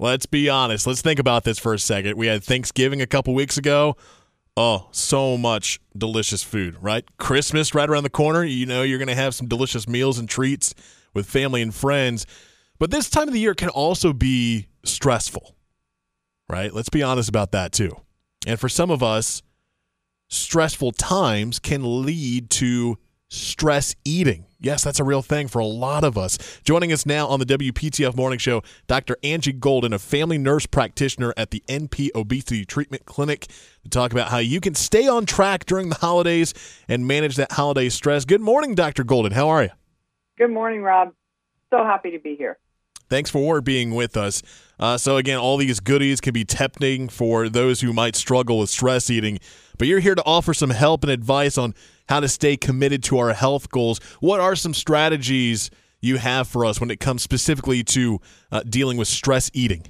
Let's be honest. Let's think about this for a second. We had Thanksgiving a couple weeks ago. Oh, so much delicious food, right? Christmas right around the corner. You know, you're going to have some delicious meals and treats with family and friends. But this time of the year can also be stressful, right? Let's be honest about that too. And for some of us, stressful times can lead to stress eating. Yes, that's a real thing for a lot of us. Joining us now on the WPTF Morning Show, Dr. Angie Golden, a family nurse practitioner at the NP Obesity Treatment Clinic, to talk about how you can stay on track during the holidays and manage that holiday stress. Good morning, Dr. Golden. How are you? Good morning, Rob. So happy to be here. Thanks for being with us. Uh, so, again, all these goodies can be tempting for those who might struggle with stress eating, but you're here to offer some help and advice on how to stay committed to our health goals. What are some strategies you have for us when it comes specifically to uh, dealing with stress eating?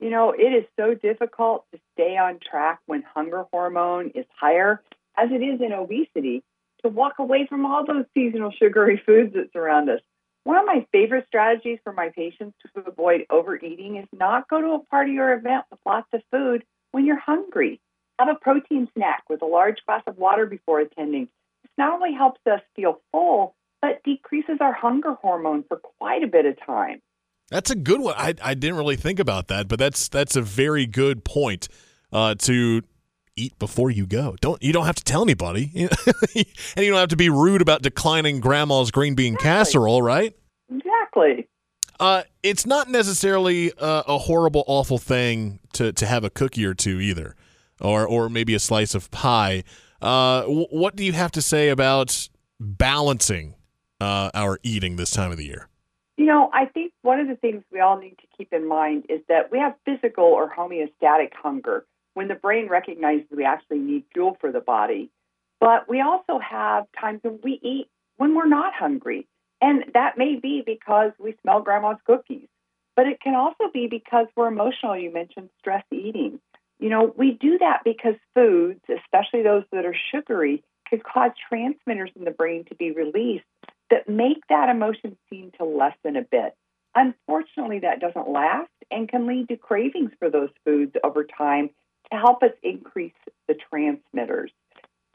You know, it is so difficult to stay on track when hunger hormone is higher, as it is in obesity, to walk away from all those seasonal sugary foods that surround us. One of my favorite strategies for my patients to avoid overeating is not go to a party or event with lots of food when you're hungry. Have a protein snack with a large glass of water before attending This not only helps us feel full, but decreases our hunger hormone for quite a bit of time. That's a good one. I, I didn't really think about that, but that's that's a very good point uh, to eat before you go. Don't you don't have to tell anybody, and you don't have to be rude about declining grandma's green bean exactly. casserole, right? Exactly. Uh, it's not necessarily uh, a horrible, awful thing to to have a cookie or two either, or or maybe a slice of pie. Uh, w- what do you have to say about balancing uh, our eating this time of the year? You know, I think one of the things we all need to keep in mind is that we have physical or homeostatic hunger when the brain recognizes we actually need fuel for the body. But we also have times when we eat when we're not hungry. And that may be because we smell grandma's cookies, but it can also be because we're emotional. You mentioned stress eating. You know, we do that because foods, especially those that are sugary, can cause transmitters in the brain to be released that make that emotion seem to lessen a bit. Unfortunately, that doesn't last and can lead to cravings for those foods over time to help us increase the transmitters.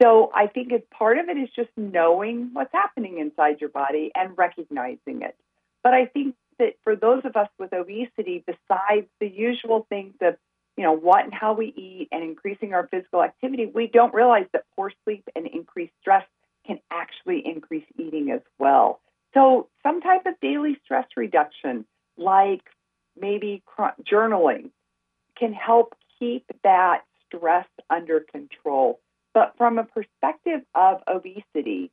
So I think as part of it is just knowing what's happening inside your body and recognizing it. But I think that for those of us with obesity, besides the usual things of you know, what and how we eat and increasing our physical activity, we don't realize that poor sleep and increased stress can actually increase eating as well. So, some type of daily stress reduction, like maybe journaling, can help keep that stress under control. But from a perspective of obesity,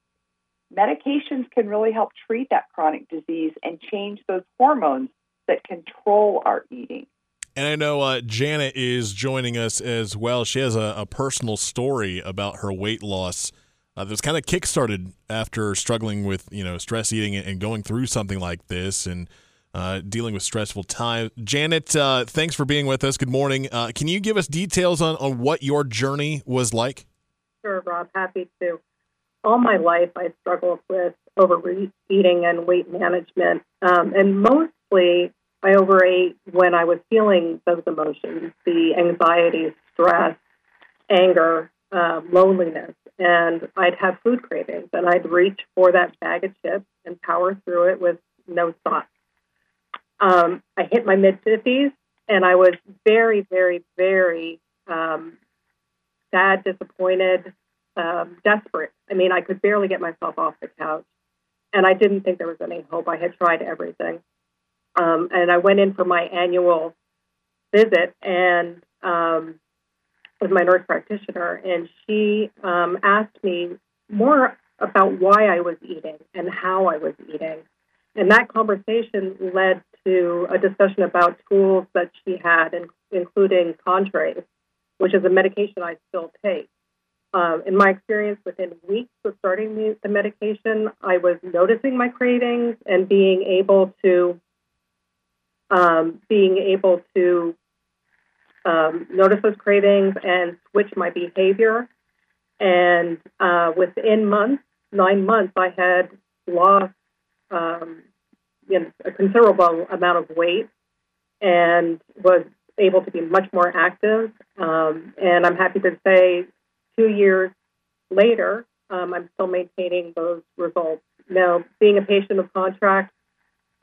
medications can really help treat that chronic disease and change those hormones that control our eating. And I know uh, Janet is joining us as well. She has a, a personal story about her weight loss uh, that was kind of kickstarted after struggling with you know stress eating and going through something like this and uh, dealing with stressful times. Janet, uh, thanks for being with us. Good morning. Uh, can you give us details on, on what your journey was like? Sure, Rob. Happy to. All my life, I struggled with overeating and weight management, um, and mostly I overate when I was feeling those emotions the anxiety, stress, anger, uh, loneliness. And I'd have food cravings, and I'd reach for that bag of chips and power through it with no thought. Um, I hit my mid 50s, and I was very, very, very um, sad, disappointed, um, desperate. I mean, I could barely get myself off the couch, and I didn't think there was any hope. I had tried everything. Um, and I went in for my annual visit and um, with my nurse practitioner, and she um, asked me more about why I was eating and how I was eating. And that conversation led to a discussion about tools that she had, including Contrave, which is a medication I still take. Um, in my experience, within weeks of starting the, the medication, I was noticing my cravings and being able to um, being able to um, notice those cravings and switch my behavior. And uh, within months, nine months, I had lost um, you know, a considerable amount of weight and was able to be much more active. Um, and I'm happy to say, two years later, um, I'm still maintaining those results. Now, being a patient of Contrave,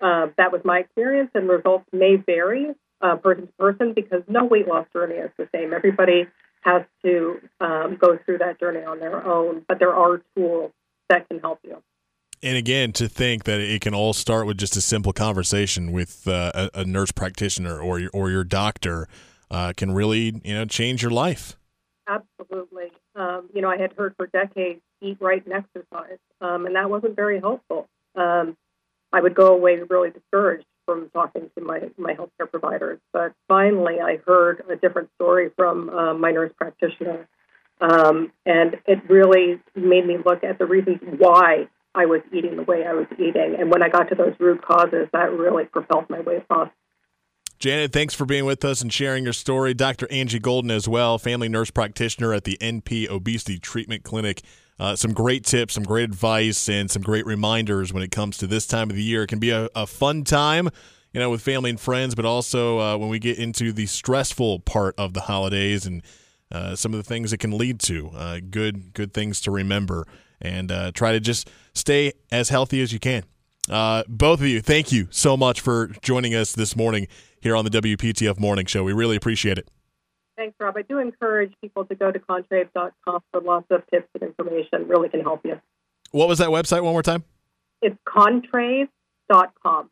uh, that was my experience, and results may vary uh, person to person because no weight loss journey is the same. Everybody has to um, go through that journey on their own, but there are tools that can help you. And again, to think that it can all start with just a simple conversation with uh, a, a, nurse practitioner or your, or your doctor uh, can really you know change your life. Absolutely. Um, you know, I had heard for decades eat right and exercise, um, and that wasn't very helpful. Um, I would go away really discouraged from talking to my, my healthcare providers. But finally, I heard a different story from uh, my nurse practitioner. Um, and it really made me look at the reasons why I was eating the way I was eating. And when I got to those root causes, that really propelled my weight loss. Janet, thanks for being with us and sharing your story. Dr. Angie Golden, as well, family nurse practitioner at the NP Obesity Treatment Clinic. Uh, some great tips, some great advice, and some great reminders when it comes to this time of the year. It can be a, a fun time, you know, with family and friends, but also uh, when we get into the stressful part of the holidays and uh, some of the things it can lead to. Uh, good, good things to remember, and uh, try to just stay as healthy as you can. Uh, both of you, thank you so much for joining us this morning here on the WPTF Morning Show. We really appreciate it. Thanks, Rob. I do encourage people to go to contrave.com for lots of tips and information. Really can help you. What was that website one more time? It's contrave.com.